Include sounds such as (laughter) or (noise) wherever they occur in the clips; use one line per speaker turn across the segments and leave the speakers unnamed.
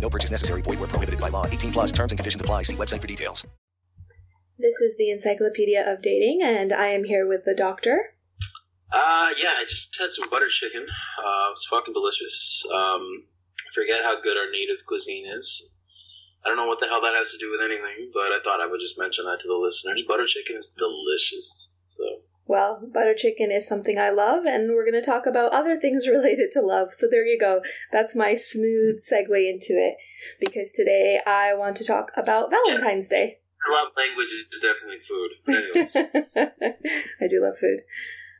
No purchase necessary. Void where prohibited by law. 18 plus terms and conditions apply. See website for details.
This is the Encyclopedia of Dating, and I am here with the doctor.
Uh, yeah, I just had some butter chicken. Uh, it was fucking delicious. Um, I forget how good our native cuisine is. I don't know what the hell that has to do with anything, but I thought I would just mention that to the listeners. Butter chicken is delicious. So
Well, butter chicken is something I love, and we're going to talk about other things (laughs) related to love. So there you go. That's my smooth segue into it. Because today I want to talk about Valentine's Day.
your love language is definitely food. Anyways, (laughs)
I do love food.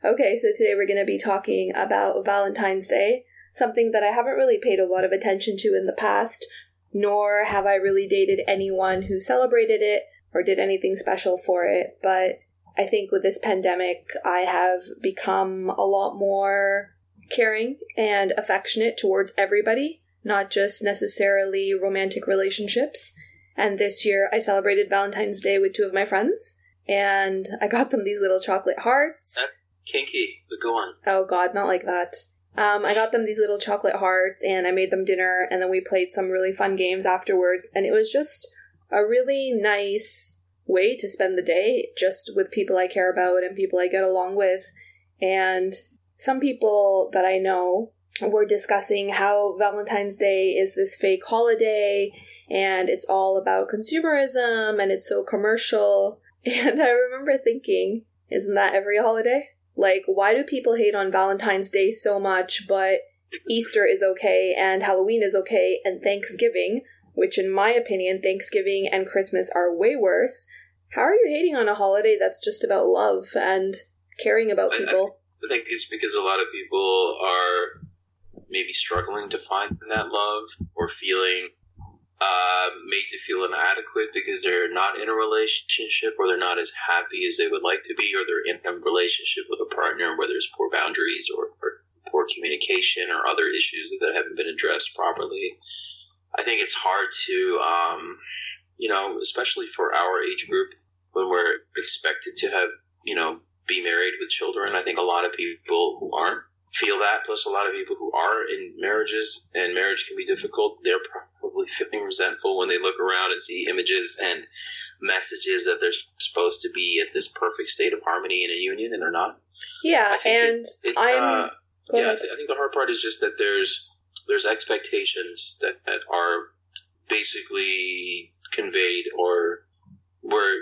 Okay, so today we're going to be talking about Valentine's Day, something that I haven't really paid a lot of attention to in the past, nor have I really dated anyone who celebrated it or did anything special for it. But I think with this pandemic, I have become a lot more caring and affectionate towards everybody, not just necessarily romantic relationships. And this year I celebrated Valentine's Day with two of my friends, and I got them these little chocolate hearts.
that's kinky. But go on.
Oh god, not like that. Um, I got them these little chocolate hearts and I made them dinner and then we played some really fun games afterwards and it was just a really nice way to spend the day just with people I care about and people I get along with. And some people that I know were discussing how Valentine's Day is this fake holiday and it's all about consumerism and it's so commercial. (laughs) And I remember thinking, isn't that every holiday? Like, why do people hate on Valentine's Day so much, but Easter is okay, and Halloween is okay, and Thanksgiving, which in my opinion, Thanksgiving and Christmas are way worse. How are you hating on a holiday that's just about love and caring about
I- I-
people?
I think it's because a lot of people are maybe struggling to find that love or feeling uh, made to feel inadequate because they're not in a relationship or they're not as happy as they would like to be or they're in a relationship with a partner where there's poor boundaries or, or poor communication or other issues that haven't been addressed properly. I think it's hard to, um, you know, especially for our age group when we're expected to have, you know, be married with children. I think a lot of people who aren't feel that. Plus, a lot of people who are in marriages and marriage can be difficult. They're probably feeling resentful when they look around and see images and messages that they're supposed to be at this perfect state of harmony in a union and they're not.
Yeah, and
it- it,
I'm.
uh, yeah, I, th- I think the hard part is just that there's there's expectations that, that are basically conveyed or were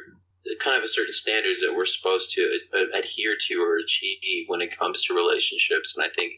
kind of a certain standards that we're supposed to uh, adhere to or achieve when it comes to relationships. And I think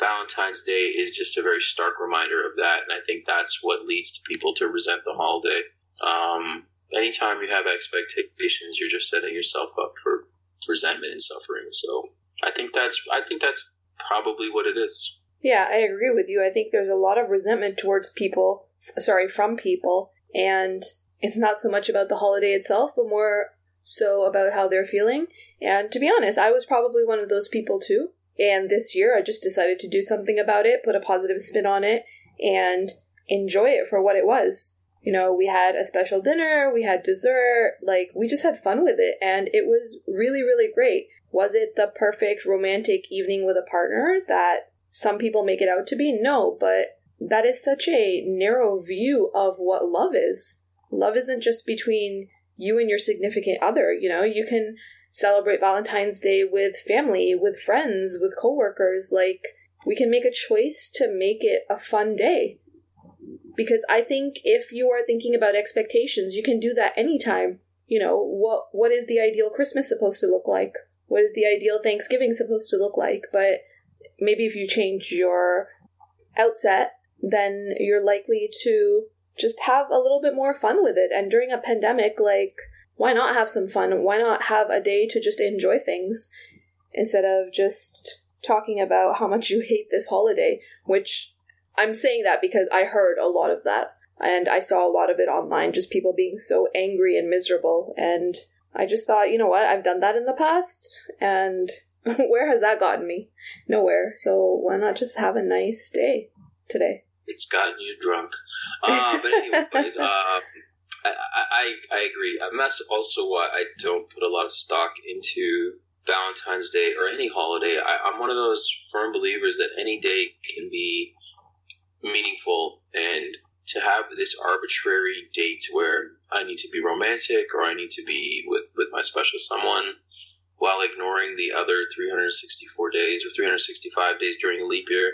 Valentine's Day is just a very stark reminder of that. And I think that's what leads to people to resent the holiday. Um, anytime you have expectations, you're just setting yourself up for resentment and suffering. So I think that's I think that's probably what it is.
Yeah, I agree with you. I think there's a lot of resentment towards people, sorry, from people, and it's not so much about the holiday itself, but more so about how they're feeling. And to be honest, I was probably one of those people too. And this year, I just decided to do something about it, put a positive spin on it, and enjoy it for what it was. You know, we had a special dinner, we had dessert, like, we just had fun with it, and it was really, really great. Was it the perfect romantic evening with a partner that some people make it out to be? No, but that is such a narrow view of what love is. Love isn't just between you and your significant other, you know, you can celebrate Valentine's Day with family, with friends, with coworkers, like we can make a choice to make it a fun day. Because I think if you are thinking about expectations, you can do that anytime. You know, what what is the ideal Christmas supposed to look like? What is the ideal Thanksgiving supposed to look like? But maybe if you change your outset, then you're likely to just have a little bit more fun with it. And during a pandemic, like, why not have some fun? Why not have a day to just enjoy things instead of just talking about how much you hate this holiday? Which I'm saying that because I heard a lot of that. And I saw a lot of it online, just people being so angry and miserable. And I just thought, you know what? I've done that in the past. And (laughs) where has that gotten me? Nowhere. So why not just have a nice day today?
It's gotten you drunk. Uh, but (laughs) anyways, uh, I, I, I agree. And that's also why I don't put a lot of stock into Valentine's Day or any holiday. I, I'm one of those firm believers that any day can be meaningful and to have this arbitrary date where I need to be romantic or I need to be with, with my special someone while ignoring the other 364 days or 365 days during a leap year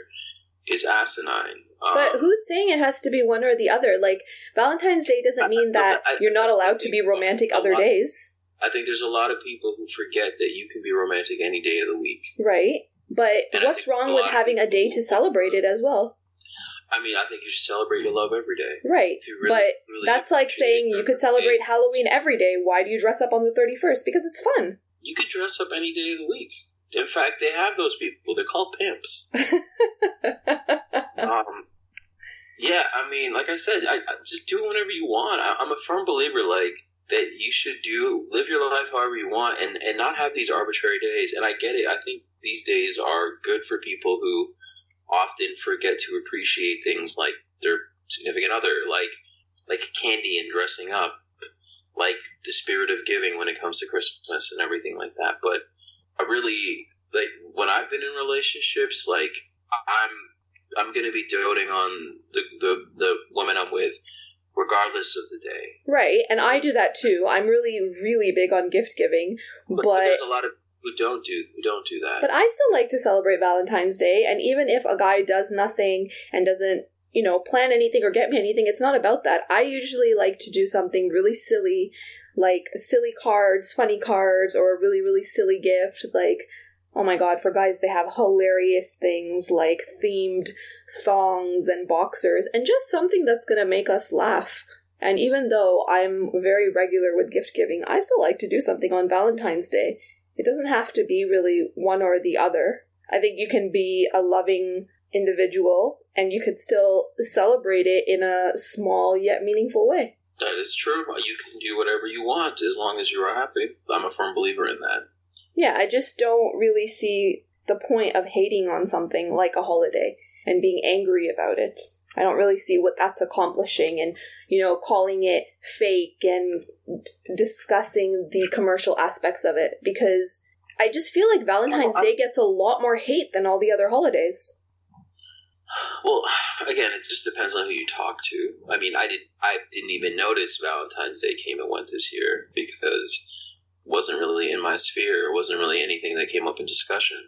is asinine. Um,
But who's saying it has to be one or the other? Like Valentine's Day doesn't mean that
I- I-
you're not allowed to be romantic other
lot-
days,
I think there's a lot of people who forget that you can be romantic any day of the week.
right? But
And
what's wrong with having a day to celebrate it as well?
I mean, I think you should celebrate your love every day.
Right.
Really-
but
really
that's like saying you could celebrate Halloween every day. Why do you dress up on the 31st? Because it's fun.
You could dress up any day of the week. In fact, they have those people. They're called pimps. (laughs) um, yeah, I mean, like I said, I, I just do whatever you want. I, I'm a firm believer, like that you should do live your life however you want, and and not have these arbitrary days. And I get it. I think these days are good for people who often forget to appreciate things like their significant other, like like candy and dressing up, like the spirit of giving when it comes to Christmas and everything like that. But I really like when I've been in relationships, like I'm I'm gonna be doting on the the, the woman I'm with, regardless of the day.
right. And I do that too. I'm really, really big on gift giving.
But,
But
there's a lot of who don't do who don't do that.
But I still like to celebrate Valentine's Day, and even if a guy does nothing and doesn't, you know, plan anything or get me anything, it's not about that. I usually like to do something really silly, like silly cards, funny cards, or a really, really silly gift. Like, oh my god, for guys, they have hilarious things like themed thongs and boxers, and just something that's gonna make us laugh. And even though I'm very regular with gift giving, I still like to do something on Valentine's Day. It doesn't have to be really one or the other. I think you can be a loving individual and you could still celebrate it in a small yet meaningful way.
That is true. You can do whatever you want as long as you are happy. I'm a firm believer in that.
Yeah, I just don't really see the point of hating on something like a holiday and being angry about it. I don't really see what that's accomplishing and, you know, calling it fake and discussing the commercial aspects of it because I just feel like Valentine's Day gets a lot more hate than all the other holidays.
Well, again, it just depends on who you talk to. I mean, I did I didn't even notice Valentine's Day came and went this year because it wasn't really in my sphere. It wasn't really anything that came up in discussion.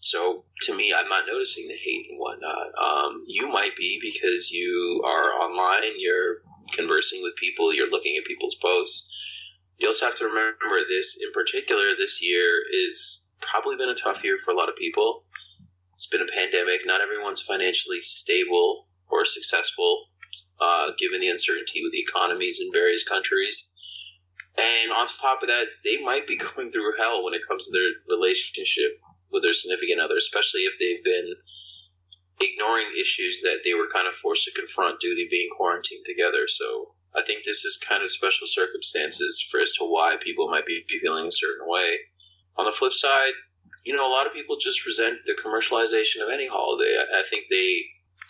So to me, I'm not noticing the hate and whatnot. Um, you might be because you are online. You're conversing with people. You're looking at people's posts. You also have to remember this in particular. This year is probably been a tough year for a lot of people. It's been a pandemic. Not everyone's financially stable or successful, uh, given the uncertainty with the economies in various countries. And on top of that, they might be (laughs) going through hell when it comes to their relationship with their significant other, especially if they've been ignoring issues that they were kind of forced to confront due to being quarantined together. So I think this is kind of special circumstances for as to why people might be feeling a certain way. On the flip side, you know, a lot of people just resent the commercialization of any holiday. I, think they,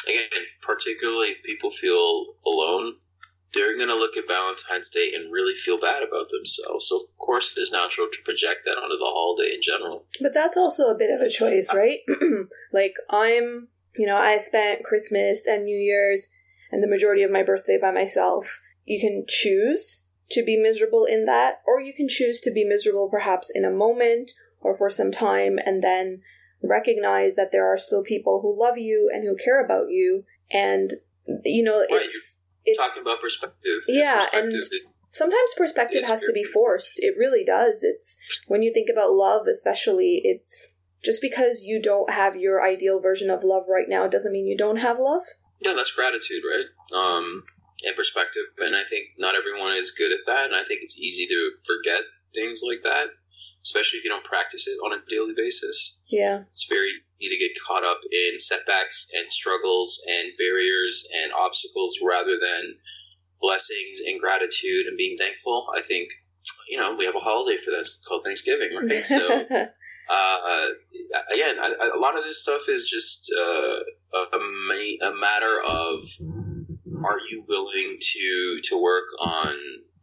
again, particularly people feel alone they're going to look at Valentine's Day and really feel bad about themselves. So, of course, it is natural to project that onto the holiday in general.
But that's also a bit of a choice, right? (clears throat) like, I'm, you know, I spent Christmas and New Year's and the majority of my birthday by myself. You can choose to be miserable in that, or you can choose to be miserable perhaps in a moment or for some time and then recognize that there are still people who love you and who care about you. And, you know,
Right,
it's. It's,
Talking about perspective.
Yeah,
perspective
and- sometimes perspective has to be forced it really does it's when you think about love especially it's just because you don't have your ideal version of love right now doesn't mean you don't have love
Yeah, that's gratitude, right? Um, and perspective. And I think not everyone is good at that. And I think it's easy to forget things like that, especially if you don't practice it on a daily basis.
yeah
It's very easy to get caught up in setbacks and struggles and barriers and obstacles rather than blessings and gratitude and being thankful. I think, you know, we have a holiday for that. It's called Thanksgiving, right? (laughs) So, uh, again, I, I, a lot of this stuff is just uh, a, a, a matter of are you willing to to work on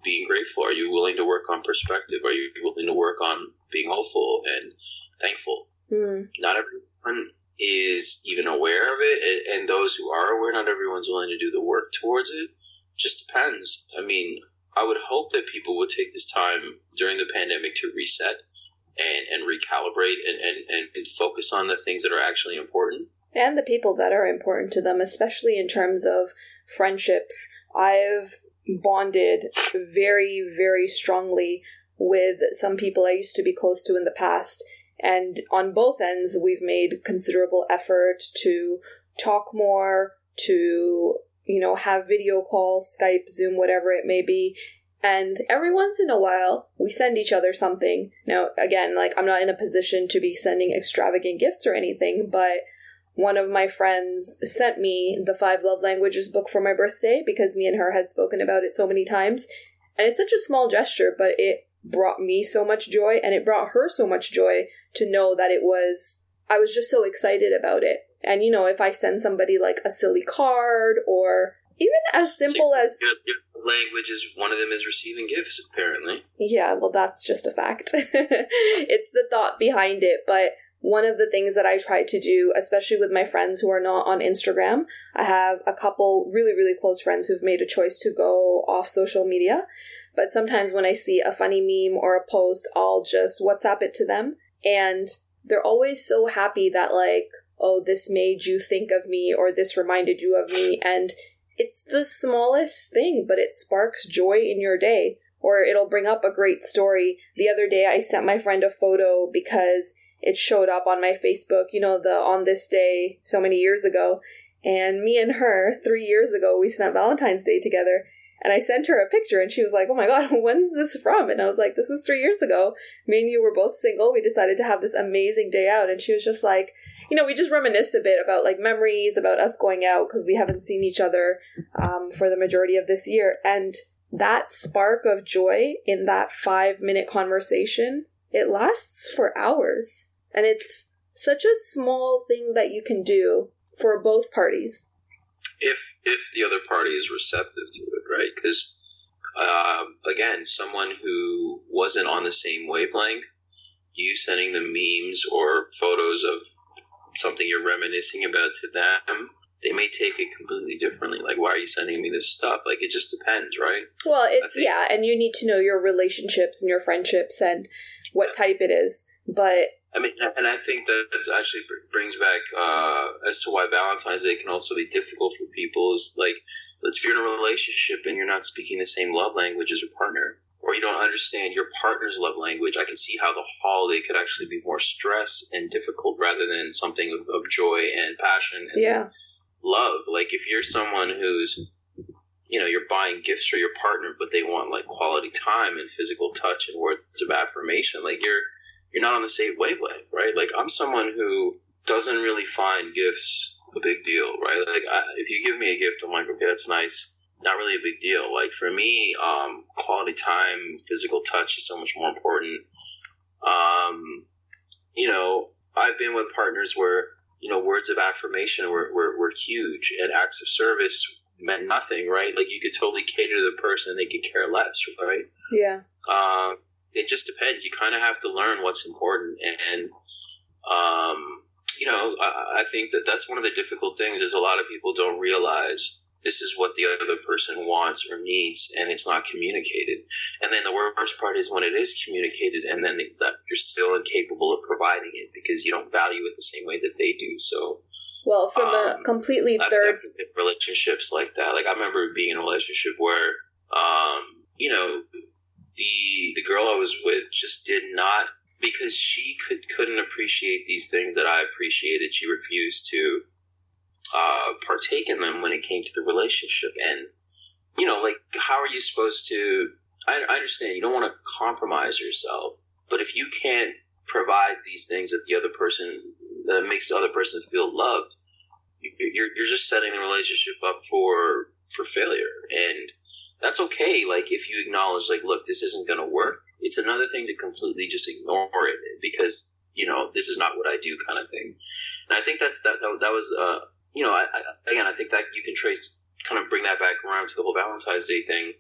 being grateful? Are you willing to work on perspective? Are you willing to work on being hopeful and thankful?
Hmm.
Not everyone is even aware of it, and, and those who are aware, not everyone's willing to do the work towards it. Just depends. I mean, I would hope that people would take this time during the pandemic to reset and, and recalibrate and, and, and focus on the things that are actually important.
and the people that are important to them especially in terms of friendships i've bonded very very strongly with some people i used to be close to in the past. And on both ends we've made considerable effort to talk more to you know have video calls skype zoom whatever it may be. And every once in a while we send each other something. Now again like i'm not in a position to be sending extravagant gifts or anything but one of my friends sent me the five love languages book for my birthday because me and her had spoken about it so many times and it's such a small gesture but it brought me so much joy and it brought her so much joy to know that it was i was just so excited about it and you know if i send somebody like a silly card or even as simple as
language is one of them is receiving gifts, apparently.
Yeah, well, that's just a fact. (laughs) it's the thought behind it. But one of the things that I try to do, especially with my friends who are not on Instagram, I have a couple really, really close friends who've made a choice to go off social media. But sometimes when I see a funny meme or a post, I'll just WhatsApp it to them. And they're always so happy that, like, oh, this made you think of me or this reminded you of me. And it's the smallest thing, but it sparks joy in your day. Or it'll bring up a great story. The other day, I sent my friend a photo because it showed up on my Facebook, you know, the on this day so many years ago. And me and her, three years ago, we spent Valentine's Day together. And I sent her a picture and she was like, Oh my god, (laughs) when's this from? And I was like, This was three years ago. Me and you were both single. We decided to have this amazing day out. And she was just like, you know, we just reminisced a bit about like memories about us going out because we haven't seen each other um, for the majority of this year. And that spark of joy in that five minute conversation, it lasts for hours. And it's such a small thing that you can do for both parties.
if if the other party is receptive to it, right? Because um, again, someone who wasn't on the same wavelength, you sending them memes or photos of something you're reminiscing about to them, they may take it completely differently. Like, why are you sending me this stuff? Like, it just depends, right?
Well, it, yeah, and you need to know your relationships and your friendships and what type it is. But
I mean, and I think that actually brings back uh, as to why Valentine's Day can also be difficult for people. Is like, let's if you're in a relationship and you're not speaking the same love language as your partner, or you don't understand your partner's love language, I can see how the holiday could actually be more stress and difficult rather than something of, of joy and passion and
yeah,
love. Like if you're someone who's you know, you're buying gifts for your partner, but they want like quality time and physical touch and words of affirmation. Like you're you're not on the same wavelength, right? Like I'm someone who doesn't really find gifts a big deal, right? Like I, if you give me a gift, I'm like, okay, that's nice. Not really a big deal. Like for me, um, quality time, physical touch is so much more important. Um, you know, I've been with partners where you know words of affirmation were, were, were huge, and acts of service meant nothing, right? Like you could totally cater to the person and they could care less, right?
Yeah.
Uh, it just depends. You kind of have to learn what's important, and um, you know, I, I think that that's one of the difficult things. Is a lot of people don't realize this is what the other person wants or needs, and it's not communicated. And then the worst part is when it is communicated, and then that you're still incapable of providing it because you don't value it the same way that they do. So.
Well, from a
Um,
completely
I've
third
relationships like that. Like I remember being in a relationship where, um, you know, the the girl I was with just did not because she could couldn't appreciate these things that I appreciated. She refused to uh, partake in them when it came to the relationship, and you know, like how are you supposed to? I, I understand you don't want to compromise yourself, but if you can't provide these things that the other person that makes the other person feel loved, you're you're just setting the relationship up for for failure, and that's okay. Like if you acknowledge, like, look, this isn't going to work. It's another thing to completely just ignore it because you know this is not what I do, kind of thing. And I think that's that that, that was uh you know I, I, again I think that you can trace kind of bring that back around to the whole Valentine's Day thing.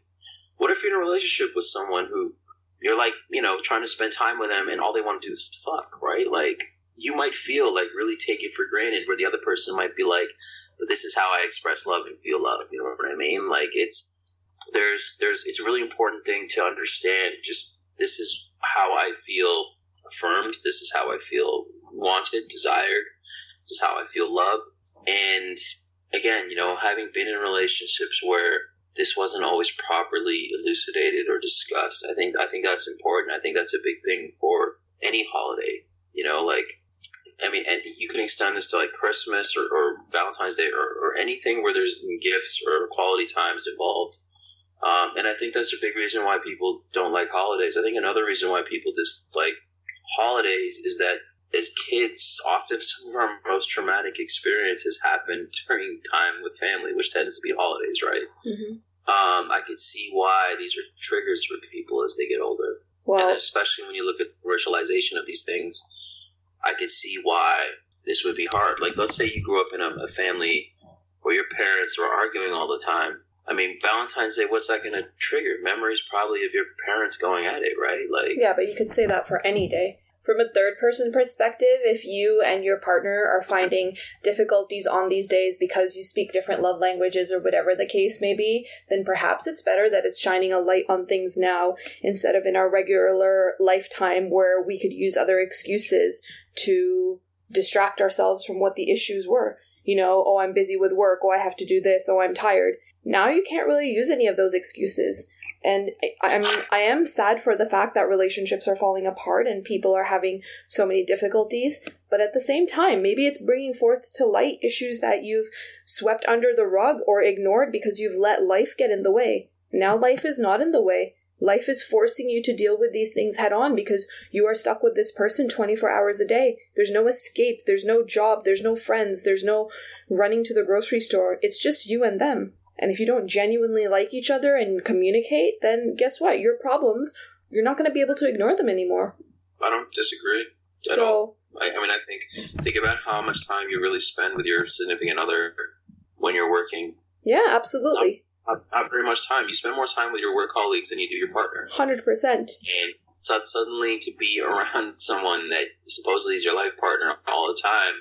What if you're in a relationship with someone who you're like you know trying to spend time with them and all they want to do is fuck, right? Like you might feel like really take it for granted, where the other person might be like, but this is how I express love and feel love. You know what I mean? Like it's there's there's it's a really important thing to understand. Just this is how I feel affirmed. This is how I feel wanted, desired. This is how I feel loved. And again, you know, having been in relationships where this wasn't always properly elucidated or discussed, I think I think that's important. I think that's a big thing for any holiday. You know, like I mean, and you can extend this to like Christmas or, or Valentine's Day or, or anything where there's gifts or quality times involved. Um, and I think that's a big reason why people don't like holidays. I think another reason why people dislike holidays is that as kids, often some of our most traumatic experiences happen (laughs) during time with family, which tends to be holidays, right?
Mhm.
Um, I could see why these are triggers for people as they get older. And especially when you look at the commercialization of these things, I could see why this would be hard. Like, let's say you grew up in a, a family where your parents were arguing all the time. I mean, Valentine's Day, what's that going to trigger? Memories probably of your parents going at it, right? Like,
yeah, but you could say that for any day. From a third person perspective, if you and your partner are finding difficulties on these days because you speak different love languages or whatever the case may be, then perhaps it's better that it's shining a light on things now instead of in our regular lifetime where we could use other excuses to distract ourselves from what the issues were. You know, oh, I'm busy with work, oh, I have to do this, oh, I'm tired. Now you can't really use any of those excuses. And I'm I am sad for the fact that relationships are falling apart and people are having so many difficulties. But at the same time, maybe it's bringing forth to light issues that you've swept under the rug or ignored because you've let life get in the way. Now life is not in the way. Life is forcing you to deal with these things head on because you are stuck with this person 24 hours a day. There's no escape, there's no job, there's no friends, there's no running to the grocery store. It's just you and them. And if you don't genuinely like each other and communicate, then guess what? Your problems, you're not going to be able to ignore them anymore.
I don't disagree at all.
So,
I, I mean, I think think about how much time you really spend with your significant other when you're working.
yeah, absolutely.
Not, not very much time. You spend more time with your work colleagues than you do your partner.
100%.
and so suddenly to be (laughs) around someone that supposedly is your life partner all the time,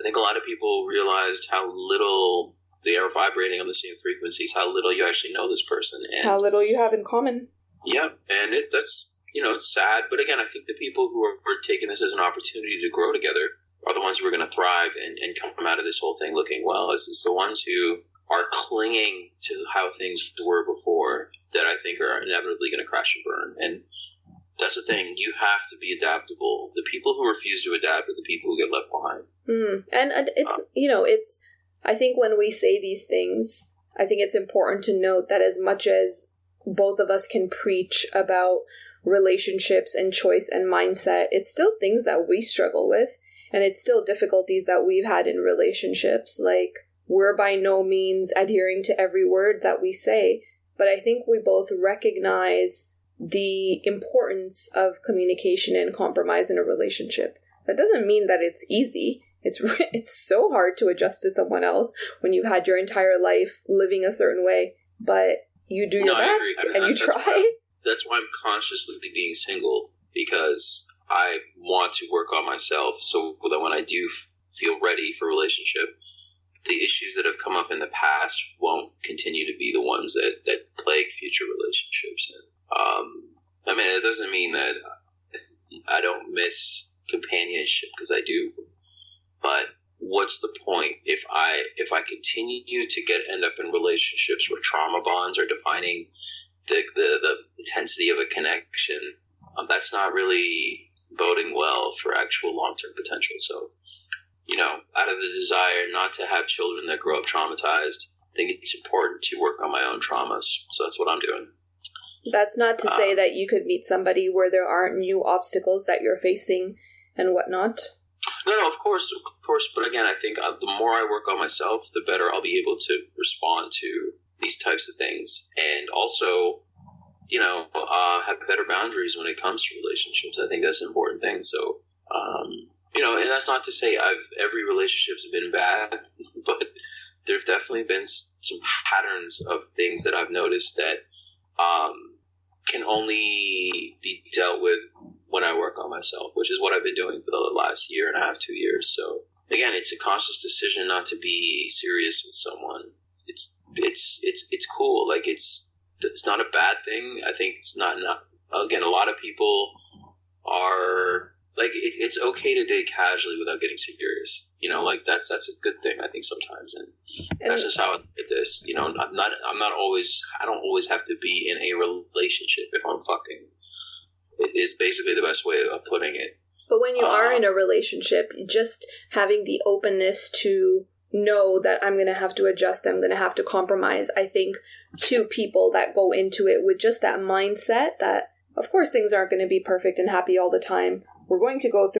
I think a lot of people realized how little they are vibrating on the same frequencies, how little you actually know this person, and
How little you have in common.
yeah, and it that's you know it's sad, but again, I think the people who are, are taking this as an opportunity to grow together are the ones who are going to thrive and, and come out of this whole thing looking well. It's, it's the ones who are clinging to how things were before that I think are inevitably going to crash and burn. And that's the thing; you have to be adaptable. The people who refuse to adapt are the people who get left behind.
Mm. And, and it's, you know, it's, I think when we say these things, I think it's important to note that as much as both of us can preach about relationships and choice and mindset, it's still things that we struggle with. And it's still difficulties that we've had in relationships. Like, we're by no means adhering to every word that we say, but I think we both recognize the importance of communication and compromise in a relationship. That doesn't mean that it's easy. It's (laughs) it's so hard to adjust to someone else when you've had your entire life living a certain way, but you do your
No,
best.
I mean,
and you
that's- that's
try.
why- That's why I'm consciously being single because I want to work on myself so that when I do feel ready for a relationship, the issues that have come up in the past won't continue to be the ones that, that plague future relationships. And, um, I mean, it doesn't mean that I don't miss companionship because I do, but what's the point if I if I continue to get end up in relationships where trauma bonds are defining the the, the intensity of a connection? Um, that's not really boding well for actual long term potential. So, you know, out of the desire not to have children that grow up traumatized, I think it's important to work on my own traumas. So that's what I'm doing.
That's not to say
Um,
that you could meet somebody where there aren't new obstacles that you're facing and whatnot.
No, no, of course, of course. But again, I think uh, the more I work on myself, the better I'll be able to respond to these types of things, and also, you know, uh, have better boundaries when it comes to relationships. I think that's an important thing. So, um, you know, and that's not to say I've every relationship's been bad, (laughs) but there've definitely been some patterns of things that I've noticed that um, can only be dealt with when I work on myself, which is what I've been doing for the last year and a half, two years. So again, it's a conscious decision not to be serious with someone. It's it's it's it's cool. Like it's it's not a bad thing. I think it's not not again. A lot of people are like it, it's okay to date casually without getting serious. You know, like that's that's a good thing. I think sometimes, and that's just how I look at this. You know, not, not I'm not always I don't always have to be in a relationship if I'm fucking. Is basically the best way of putting it.
But when you are
Uh,
in a relationship, just having the openness to know that I'm going to have to adjust, I'm going to have to compromise. I think two people that go into it with just that mindset that, of course, things aren't going to be perfect and happy all the time. We're going to go through.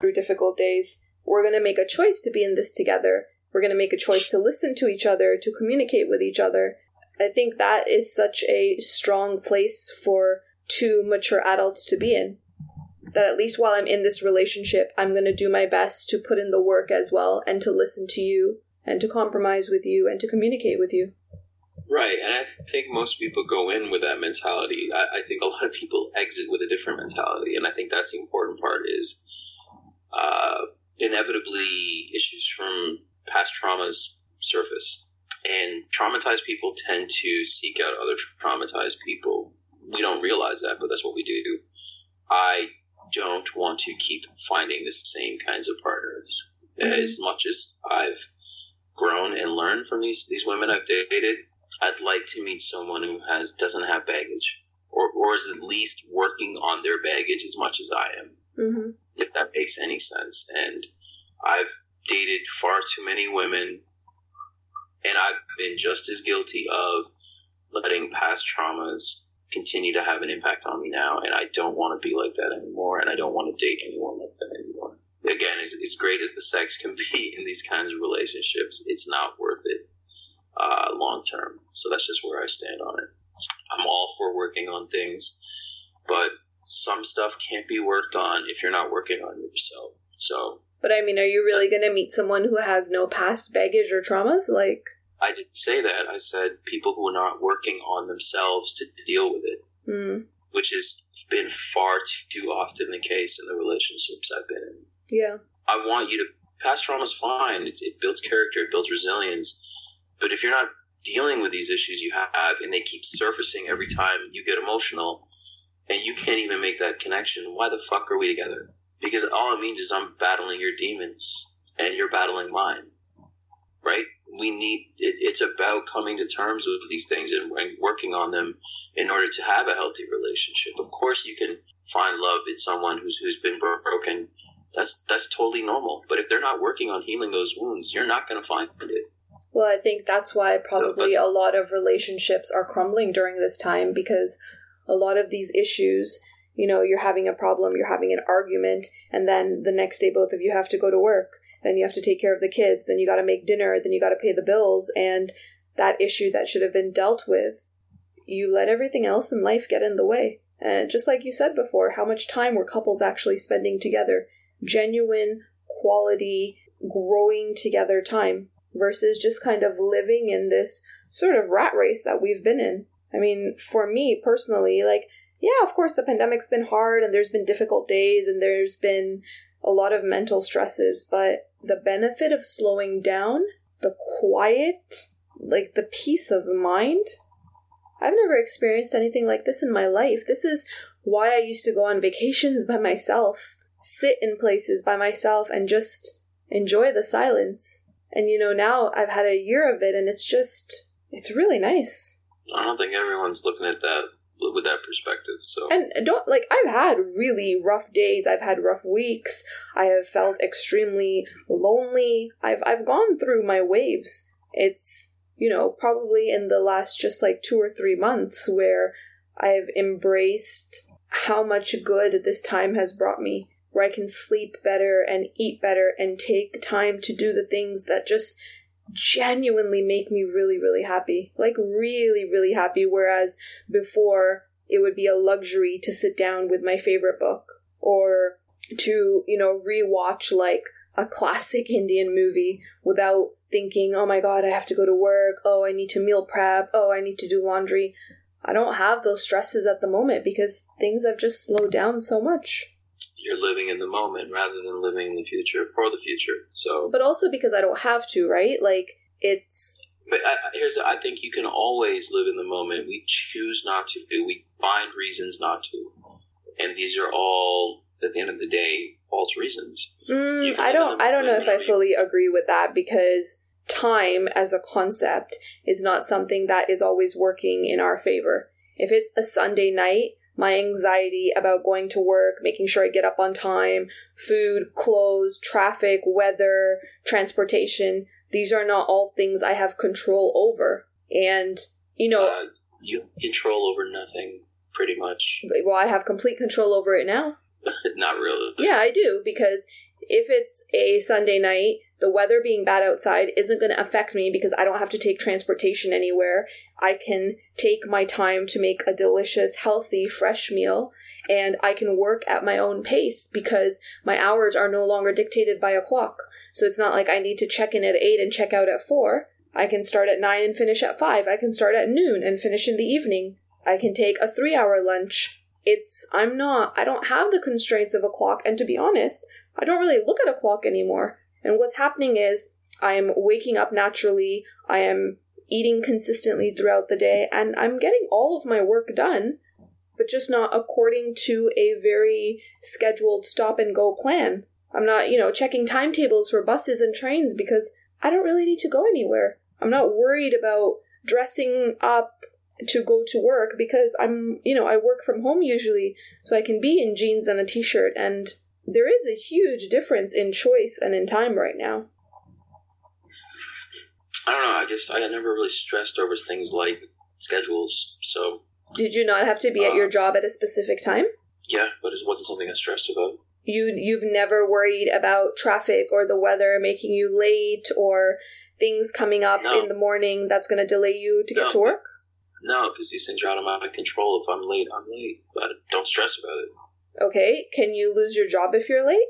Through difficult days. We're going to make a choice to be in this together. We're going to make a choice to listen to each other, to communicate with each other. I think that is such a strong place for two mature adults to be in. That at least while I'm in this relationship, I'm going to do my best to put in the work as well and to listen to you and to compromise with you and to communicate with you.
Right, and I think most people go in with that mentality. I, I think a lot of people exit with a different mentality, and I think that's the important part. Is uh, inevitably issues from past traumas surface, and traumatized people tend to seek out other traumatized people. We don't realize that, but that's what we do. I don't want to keep finding the same kinds of partners. As much as I've grown and learned from these these women I've dated, I'd like to meet someone who has doesn't have baggage, or or is at least working on their baggage as much as I am
hmm
if that makes any sense. And I've dated far too many women, and I've been just as guilty of letting past traumas continue to have an impact on me now. And I don't want to be like that anymore, and I don't want to date anyone like that anymore. Again, as, as great as the sex can be (laughs) in these kinds of relationships, it's not worth it uh, long term. So that's just where I stand on it. I'm all for working on things, but some stuff can't be worked on if you're not working on yourself. So
But I mean, are you really going to meet someone who has no past baggage or traumas? Like,
I didn't say that. I said people who are not working on themselves to deal with it,
hmm,
which has been far too often the case in the relationships I've been in.
yeah.
I want you to past trauma is fine. It, it builds character, it builds resilience. But if you're not dealing with these issues you have and they keep surfacing every time you get emotional and you can't even make that connection, why the fuck are we together? Because all it means is I'm battling your demons and you're battling mine. Right? We need, it, it's about coming to terms with these things and, and working on them in order to have a healthy relationship. Of course, you can find love in someone who's, who's been broken. That's, that's totally normal. But if they're not working on healing those wounds, you're not going to find it.
Well, I think that's why probably a lot of relationships are crumbling during this time because a lot of these issues, you know, you're having a problem, you're having an argument, and then the next day both of you have to go to work. Then you have to take care of the kids, then you got to make dinner, then you got to pay the bills, and that issue that should have been dealt with, you let everything else in life get in the way. And just like you said before, how much time were couples actually spending together? Genuine, quality, growing together time versus just kind of living in this sort of rat race that we've been in. I mean, for me personally, like, yeah, of course, the pandemic's been hard and there's been difficult days and there's been a lot of mental stresses, but the benefit of slowing down, the quiet, like the peace of mind, I've never experienced anything like this in my life. This is why I used to go on vacations by myself, sit in places by myself, and just enjoy the silence. And you know, now I've had a year of it and it's just, it's really nice.
I don't think everyone's looking at that with that perspective. So
And don't, like, I've had really rough days. I've had rough weeks. I have felt extremely lonely. I've, I've gone through my waves. It's, you know, probably in the last just like two or three months where I've embraced how much good this time has brought me where I can sleep better and eat better and take time to do the things that just genuinely make me really, really happy. Like, really, really happy. Whereas before, it would be a luxury to sit down with my favorite book or to, you know, rewatch like a classic (laughs) Indian movie without thinking, oh my god, I have to go to work. Oh, I need to meal prep. Oh, I need to do laundry. I don't have those stresses at the moment because things have just slowed down so much.
You're living in the moment rather than living in the future for the future. So,
But also because I don't have to, right? Like, it's.
but I, here's I think you can always live in the moment. We choose not to. We find reasons not to, and these are all at the end of the day false reasons.
Mm, I don't. I don't know if I fully agree with that because time as a concept is not something that is always working in our favor. If it's a Sunday night, my anxiety about going to work, making sure I get up on time, food, clothes, traffic, weather, transportation, these are not all things I have control over. And, you know,
Uh, you control over nothing, pretty much.
well, I have complete control over it now. (laughs)
not really.
Yeah, I do because if it's a Sunday night, the weather being bad outside isn't going to affect me because I don't have to take transportation anywhere. I can take my time to make a delicious, healthy, fresh meal and I can work at my own pace because my hours are no longer dictated by a clock. So it's not like I need to check in at 8 and check out at 4. I can start at 9 and finish at 5. I can start at noon and finish in the evening. I can take a 3-hour lunch. It's I'm not I don't have the constraints of a clock and to be honest, I don't really look at a clock anymore. And what's happening is I am waking up naturally, I am eating consistently throughout the day, and I'm getting all of my work done, but just not according to a very scheduled stop and go plan. I'm not, you know, checking timetables for buses and trains because I don't really need to go anywhere. I'm not worried about dressing up to go to work because I'm, you know, I work from home usually, so I can be in jeans and a t shirt, and there is a huge difference in choice and in time right now.
I don't know. I just I never really stressed over things like schedules. So
Did you not have to be at your uh, job at a specific time?
yeah, but it wasn't something I stressed about.
You you've never worried about traffic or the weather making you late or things coming up
No.
in the morning that's going to delay you to get to work?
No, because these things are out of my control. If I'm late, I'm late. But don't stress about it.
Okay, can you lose your job if you're late?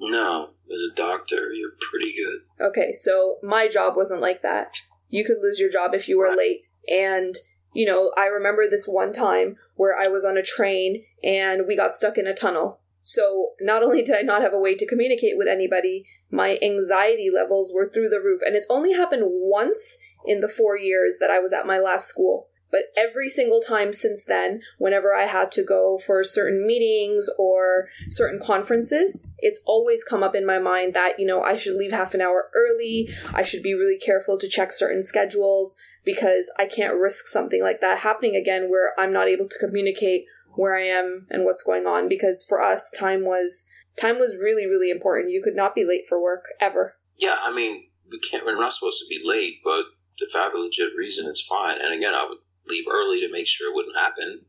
No, as a doctor, you're pretty good.
Okay, so my job wasn't like that. You could lose your job if you were late. And, you know, I remember this one time where I was on a train and we got stuck in a tunnel. So not only did I not have a way to communicate with anybody, my anxiety levels were through the roof. And it's only happened once in the four years that I was at my last school. But every single time since then, whenever I had to go for certain meetings or certain conferences, it's always come up in my mind that, you know, I should leave half an hour early. I should be really careful to check certain schedules because I can't risk something like that happening again where I'm not able to communicate where I am and what's going on because for us time was time was really really important. You could not be late for work ever.
Yeah, I mean, we can't. We're not supposed to be late, but if I have a legit reason, it's fine. And again, I would leave early to make sure it wouldn't happen.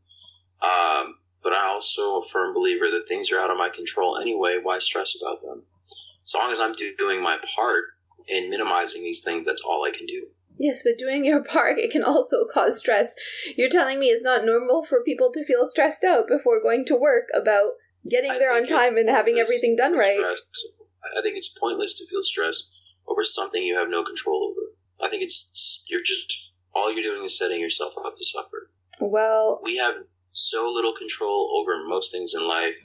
Um, but I'm also a firm believer that things are out of my control anyway. Why stress about them? As long as I'm do- doing my part in minimizing these things, that's all I can do.
Yes, but doing your part, it can also cause stress. You're telling me it's not normal for people to feel stressed out before going to work about getting
I
there on time and having everything done right.
I think it's pointless to feel stressed over something you have no control over. I think it's you're just all you're doing is setting yourself up to suffer.
Well,
We have so little control over most things in life.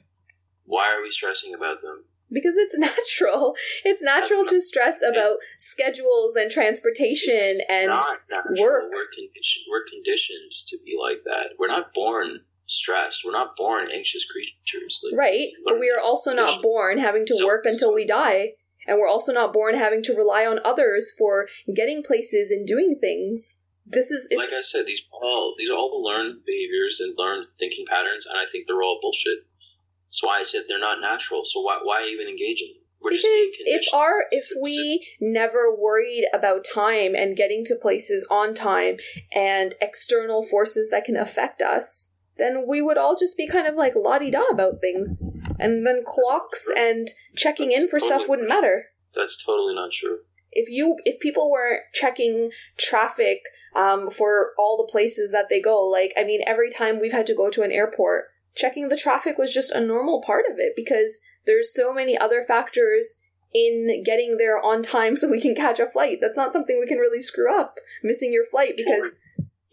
Why are we stressing about them?
because it's (laughs) natural. It's natural
not-
to stress about schedules and transportation and work.
We're conditioned. We're conditioned to be like that. We're not born stressed. We're not born anxious creatures. Like,
right, but we are also not born having to
So-
work until
so-
we die. And we're also not born having to rely on others for getting places and doing things. This is it's
like I said, these all these are all the learned behaviors and learned thinking patterns, and I think they're all bullshit. That's why I said they're not natural. So why why even engage in them? We're
because if our if we never worried about time and getting to places on time and external forces that can affect us then we would all just be kind of like la-di-da about things and then clocks and checking in for stuff wouldn't matter
that's totally not true.
if you if people weren't checking traffic um, for all the places that they go like i mean every time we've had to go to an airport checking the traffic was just a normal part of it because there's so many other factors in getting there on time (laughs) so we can catch a flight that's not something we can really screw up missing your flight because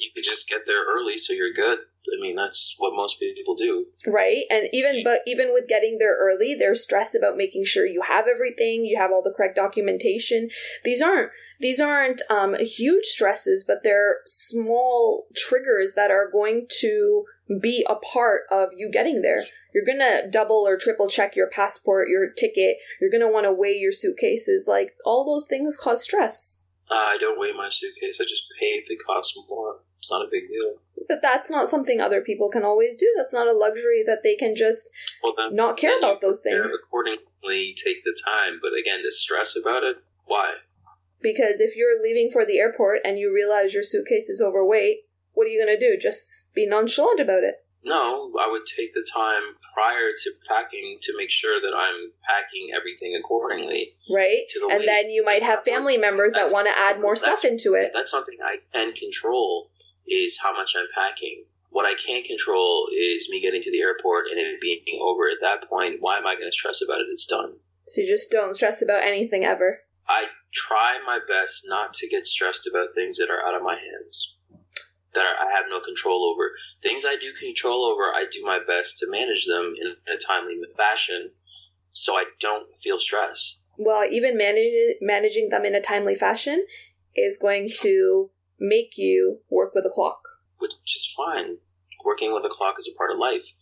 You could just get there early, so you're good. I mean, that's what most people do.
right? And even but even with getting there early there's stress about making sure you have everything you have all the correct documentation. These aren't these aren't um, huge stresses but they're small triggers that are going to be a part of you getting there. You're gonna double or triple check your passport your ticket. You're gonna want to weigh your suitcases. Like all those things cause stress.
Uh, I don't weigh my suitcase. I just pay if it costs more. It's not a big deal.
but that's not something other people can always do that's not a luxury that they can just
Well, then
not care about those things
Accordingly, take the time. But again, to stress about it, why?
Because if you're leaving for the airport and you realize your suitcase is overweight, what are you going to do? Just be nonchalant about it.
No, I would take the time prior to packing to make sure that I'm packing everything accordingly.
Right?
The
And then you might have family members that want to add more stuff into it.
That's something I can control is how much I'm packing. What I can't control is me getting to the airport and it being over. At that point, why am I going to stress about it? It's done.
So you just don't stress about anything ever.
I try my best not to get stressed about things that are out of my hands, that are, I have no control over. Things I do control over, I do my best to manage them in a timely fashion so I don't feel stress.
Well, even manage- managing them in a timely fashion is going to make you work with a clock.
which is fine. Working with a clock is a part of life.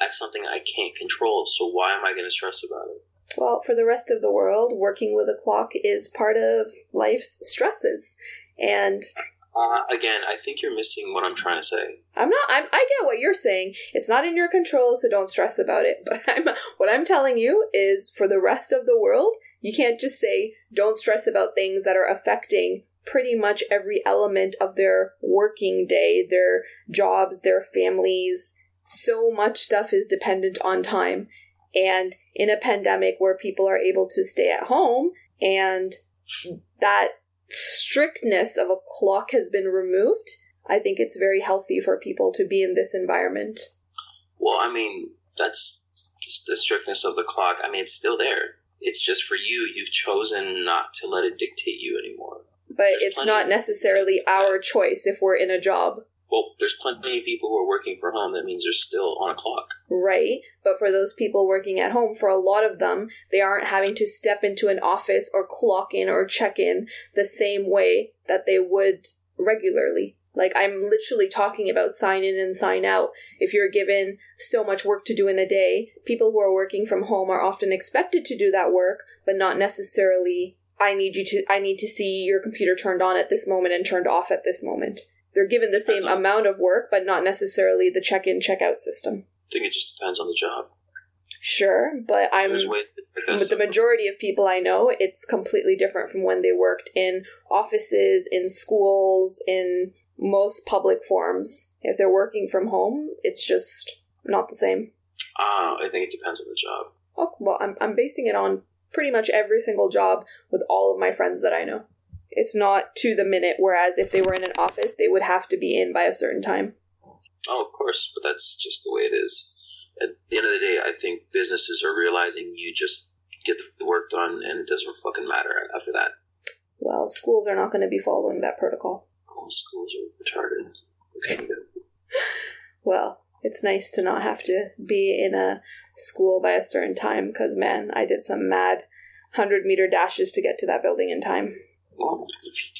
That's something I can't control, so why am I going to stress about it?
Well, for the rest of the world, working with a clock is part of life's stresses. And
Uh, again, I think you're missing what I'm trying to say.
I'm not. I'm, I get what you're saying. It's not in your control, so don't stress about it. (laughs) But I'm, what I'm telling you is, for the rest of the world, you can't just say don't stress about things that are affecting pretty much every element of their working day, their jobs, their families. So much stuff is dependent on time, and in a pandemic where people are able to stay at home and that strictness of a clock has been removed, I think it's very healthy for people to be in this environment.
Well, I mean, that's the strictness of the clock. I mean, it's still there. It's just for you. You've chosen not to let it dictate you anymore.
But
There's
it's not necessarily our choice if we're in a job.
Well, there's plenty of people who are working from home. That means they're still on a clock.
Right. But for those people working at home, for a lot of them, they aren't having to step into an office or clock in or check in the same way that they would regularly. Like, I'm literally talking about sign in and sign out. If you're given so much work to do in a day, people who are working from home are often expected to do that work, but not necessarily, I need you to, I need to see your computer turned on at this moment and turned off at this moment. They're given the same
on-
amount of work, but not necessarily the check in, check out system.
I think it just depends on the job.
Sure, but I'm
There's ways to pick that
with the majority of people I know, it's completely different from when they worked in offices, in schools, in most public forums. If they're working from home, it's just not the same.
Ah, I think it depends on the job.
Oh, well, I'm, I'm basing it on pretty much every single job with all of my friends that I know. It's not to the minute, whereas if they were in an office, they would have to be in by a certain time.
Oh, of course, but that's just the way it is. At the end of the day, I think businesses are realizing you just get the work done, and it doesn't fucking matter after that.
Well, schools are not going to be following that protocol.
All schools are retarded. Okay. (laughs)
Well, it's nice to not have to be in a school by a certain time because, man, I did some mad 100 meter dashes to get to that building in time.
Well,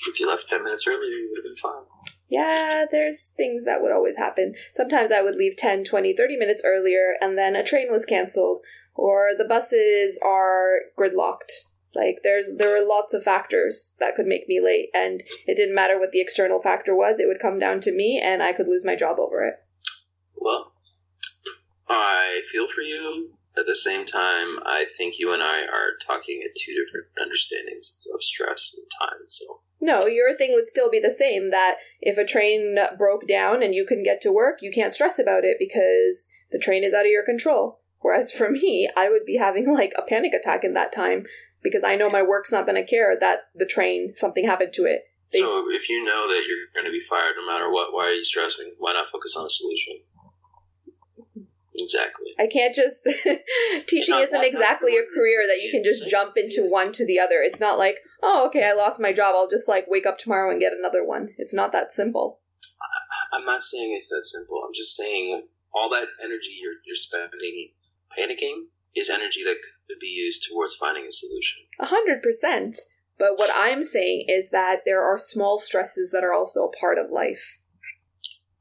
if you, left ten minutes earlier, you would have been fine.
Yeah, there's things that would always happen. Sometimes I would leave 10, 20, 30 minutes earlier and then a train was canceled or the buses are gridlocked. Like there's there were lots of factors that could make me late and it didn't matter what the external factor was, it would come down to me and I could lose my job over it.
Well, I feel for you. At the same time, I think you and I are talking at two different understandings of stress and time. So,
No, your thing would still be the same that if a train broke down and you couldn't get to work, you can't stress about it because the train is out of your control. Whereas for me, I would be having (laughs) like a panic attack in that time because I know my work's not going to care that the train, something happened to it. They-
so if you know that you're going to be fired no matter what, why are you stressing? Why not focus on a solution? Exactly.
I can't just. (laughs) teaching isn't exactly a career that you can just jump into one to the other. It's not like, oh, okay, I lost my job. I'll just like wake up tomorrow and get another one. It's not that simple.
I'm not saying it's that simple. I'm just saying all that energy you're, you're spending panicking is energy that could be used towards finding a solution.
A hundred percent. But what I'm saying is that there are small stresses that are also a part of life.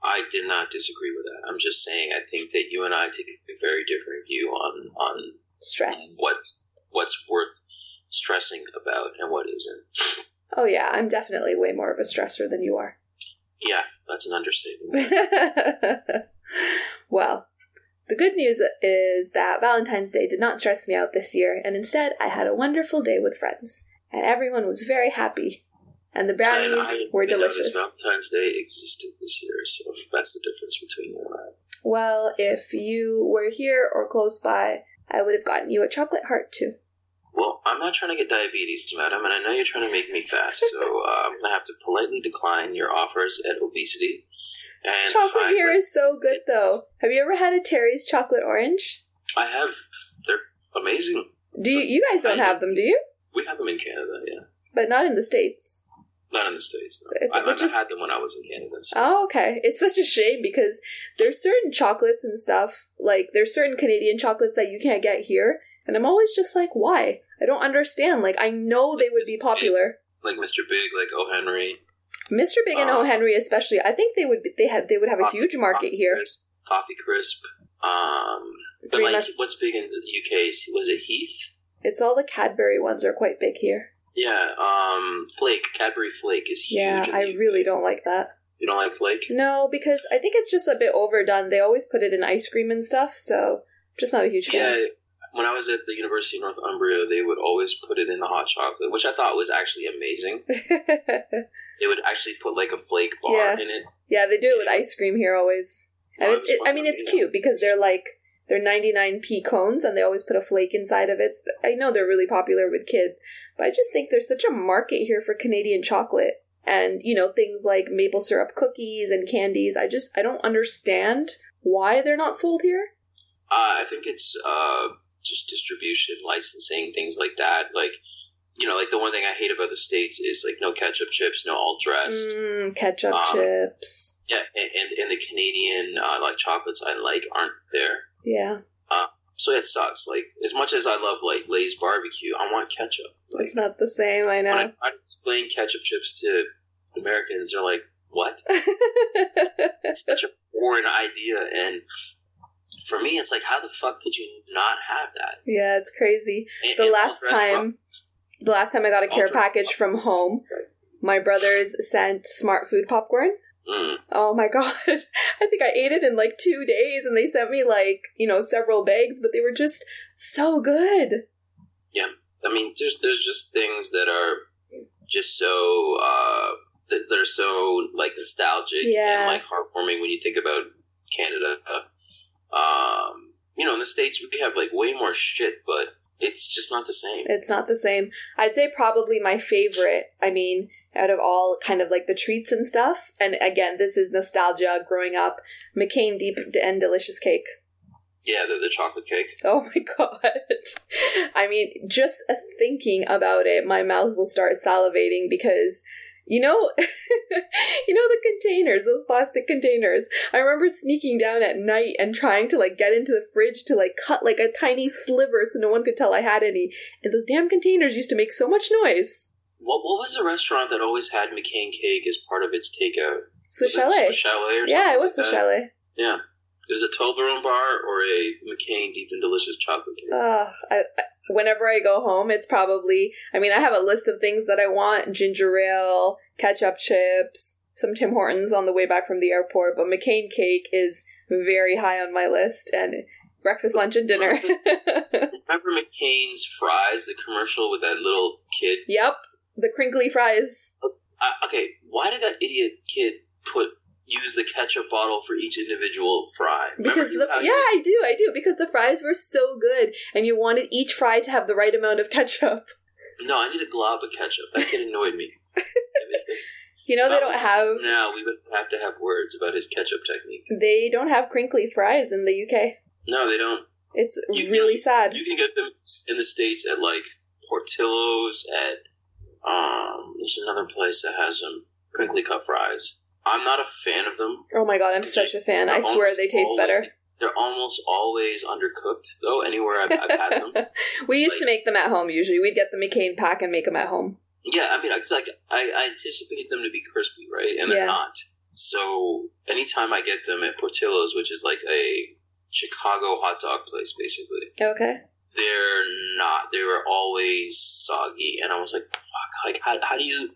I did not disagree with that. I'm just saying I think that you and I take a very different view on on
Stress.
what's what's worth stressing about and what isn't.
Oh yeah, I'm definitely way more of a stressor than you are.
Yeah, that's an understatement. (laughs)
well, the good news is that Valentine's Day did not stress me out this year, and instead I had a wonderful day with friends, and everyone was very happy, and the
And I
brownies were
didn't know this
delicious.
Valentine's Day existed this year, so that's the difference between you and I.
Well, if you were here or close by, I would have gotten you a chocolate heart too.
Well, I'm not trying to get diabetes, madam, and I know you're trying to make me fat, so (laughs) uh, I'm gonna have to politely decline your offers at obesity. And
chocolate here is so good though. Have you ever had a Terry's chocolate orange?
I have. They're amazing.
Do you, you guys don't have them, do you?
We have them in Canada, yeah.
But not in the states.
Not in the states. No. I, I
which is-
had them when I was in Canada. So.
Oh, okay. It's such a shame because there's certain chocolates and stuff, like there's certain Canadian chocolates that you can't get here, and I'm always just like, why? I don't understand. Like I know they would be popular.
like Mr. Big, like O. Henry.
Mr. Big and
Uh,
O. Henry especially, I think they would be, they have they would have a huge market
Coffee
here.
Crisp, Coffee Crisp. Um, but
Three
like, what's big in the UK? Was it Heath?
It's all the Cadbury ones are quite big here.
Yeah. Um, Flake. Cadbury Flake is huge.
Yeah, I
the
really don't like that.
You don't like Flake?
No, because I think it's just a bit overdone. They always put it in ice cream and stuff, so just not a huge
Yeah.
fan.
Yeah, when I was at the University of Northumbria, they would always put it in the hot chocolate, which I thought was actually amazing. (laughs) They would actually put like a flake bar
Yeah.
in it.
yeah, they do it with ice cream here always. And
Oh,
it,
it
I mean, it's cute because they're like they're 99p cones, and they always put a flake inside of it. So I know they're really popular with kids, but I just think there's such a market here for Canadian chocolate, and you know things like maple syrup cookies and candies. I just I don't understand why they're not sold here.
Uh, I think it's uh, just distribution, licensing, things like that. Like, you know, like the one thing I hate about the states is like no ketchup chips, no all dressed.
Mm, ketchup
Um,
chips.
Yeah, and, and, and the Canadian uh, like chocolates I like aren't there.
Yeah, um,
So it sucks. Like as much as I love like Lay's barbecue, I want ketchup. Like
it's not the same. I
when I,
know.
I explain ketchup chips to Americans, they're like, "What? (laughs) It's such a foreign idea." And for me, it's like, how the fuck could you not have that?
yeah, it's crazy.
And-
The
and
last time- The last time I got a care package from home, my brothers sent smart food popcorn.
Mm.
Oh my (laughs) god. I think I ate it in like two days and they sent me like, you know, several bags, but they were just so good. Yeah.
I mean, there's there's just things that are just so uh, that, that are so like nostalgic
Yeah.
and like heartwarming when you think about Canada. Um, you know, in the states we have like way more shit, but it's just not the same.
It's not the same. I'd say probably my favorite, I mean, out of all kind of like the treats and stuff, and again, this is nostalgia growing up, McCain Deep and Delicious Cake.
Yeah, the, the chocolate cake.
Oh my god. (laughs) I mean, just thinking about it, my mouth will start salivating because you know (laughs) you know the containers, those plastic containers. I remember sneaking down at night and trying to like get into the fridge to like cut like a tiny sliver so no one could tell I had any. And those damn containers used to make so much noise.
What what was the restaurant that always had McCain cake as part of its takeout?
So
Was
chalet.
Swiss Chalet
Yeah, it was
like that?
chalet.
Yeah. It was a Toblerone bar or a McCain Deep and Delicious chocolate cake.
Ugh, I, I, whenever I go home, it's probably. I mean, I have a list of things that I want: ginger ale, ketchup chips, some Tim Hortons on the way back from the airport. But McCain cake is very high on my list, and breakfast, lunch, and dinner. (laughs) (laughs)
Remember McCain's fries, the commercial with that little kid?
yep, the crinkly fries.
Uh, okay, why did that idiot kid put use the ketchup bottle for each individual fry? Remember
Because the yeah, I do, I do. Because the fries were so good, and you wanted each fry to have the right amount of ketchup. (laughs)
No, I need a glob of ketchup. That kid annoyed me. (laughs)
You know they don't
was-
have
Now we would have to have words about his ketchup technique.
they don't have crinkly fries in the UK.
No, they don't.
It's
You-
really sad.
You can get them in the states at like Portillo's. At um, there's another place that has them crinkly cut fries. I'm not a fan of them.
Oh my god, I'm such a fan. I swear they taste
always-
better.
They're almost always undercooked though. Anywhere I've, I've had them. (laughs)
we used to make them at home usually. We'd get the McCain pack and make them at home.
Yeah, I mean, it's like I, I anticipate them to be crispy, right? And
Yeah.
they're not. So anytime I get them at Portillo's, which is like a Chicago hot dog place, basically,
Okay.
They're not. They were always soggy, and I was like, "Fuck! Like, how, how do you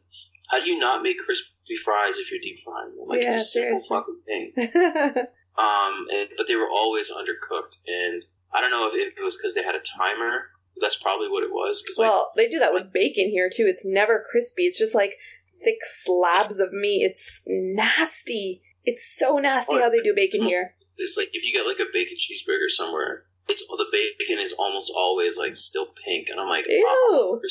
how do you not make crispy fries if you're deep frying them? Like,
Yeah,
it's a simple fucking thing." (laughs) Um, and, but they were always undercooked, and I don't know if it was because they had a timer. That's probably what it was. Cause, like,
well, they do that with bacon here too. It's never crispy. It's just like thick slabs of meat. It's nasty. It's so nasty
Oh,
how they do bacon here.
It's like if you get like a bacon cheeseburger somewhere, it's the bacon is almost always like still pink, and I'm like,
Ew.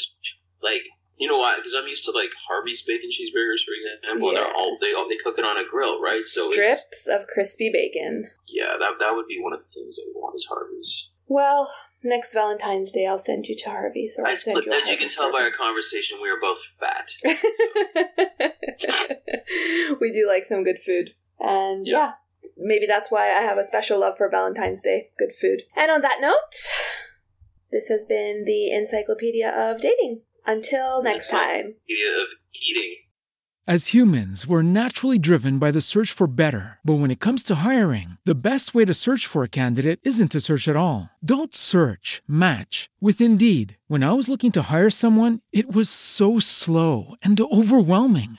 Like you know why? Because I'm used to like Harvey's bacon cheeseburgers, for example. And
Yeah.
they're all they all they cook it on a grill, right? So it's,
Strips of crispy bacon.
yeah, that that would be one of the things I want is Harvey's.
Well, next Valentine's Day I'll send you to Harvey's or I'll send you
as you can tell by our conversation, we are both fat. (laughs)
we do like some good food. And yeah.
Yeah.
Maybe that's why I have a special love for Valentine's Day. Good food. And on that note, this has been the Encyclopedia of Dating. Until next time.
Idea of eating.
As humans, we're naturally driven by the search for better. But when it comes to hiring, the best way to search for a candidate isn't to search at all. Don't search, match with Indeed. When I was looking to hire someone, it was so slow and overwhelming.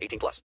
18 plus.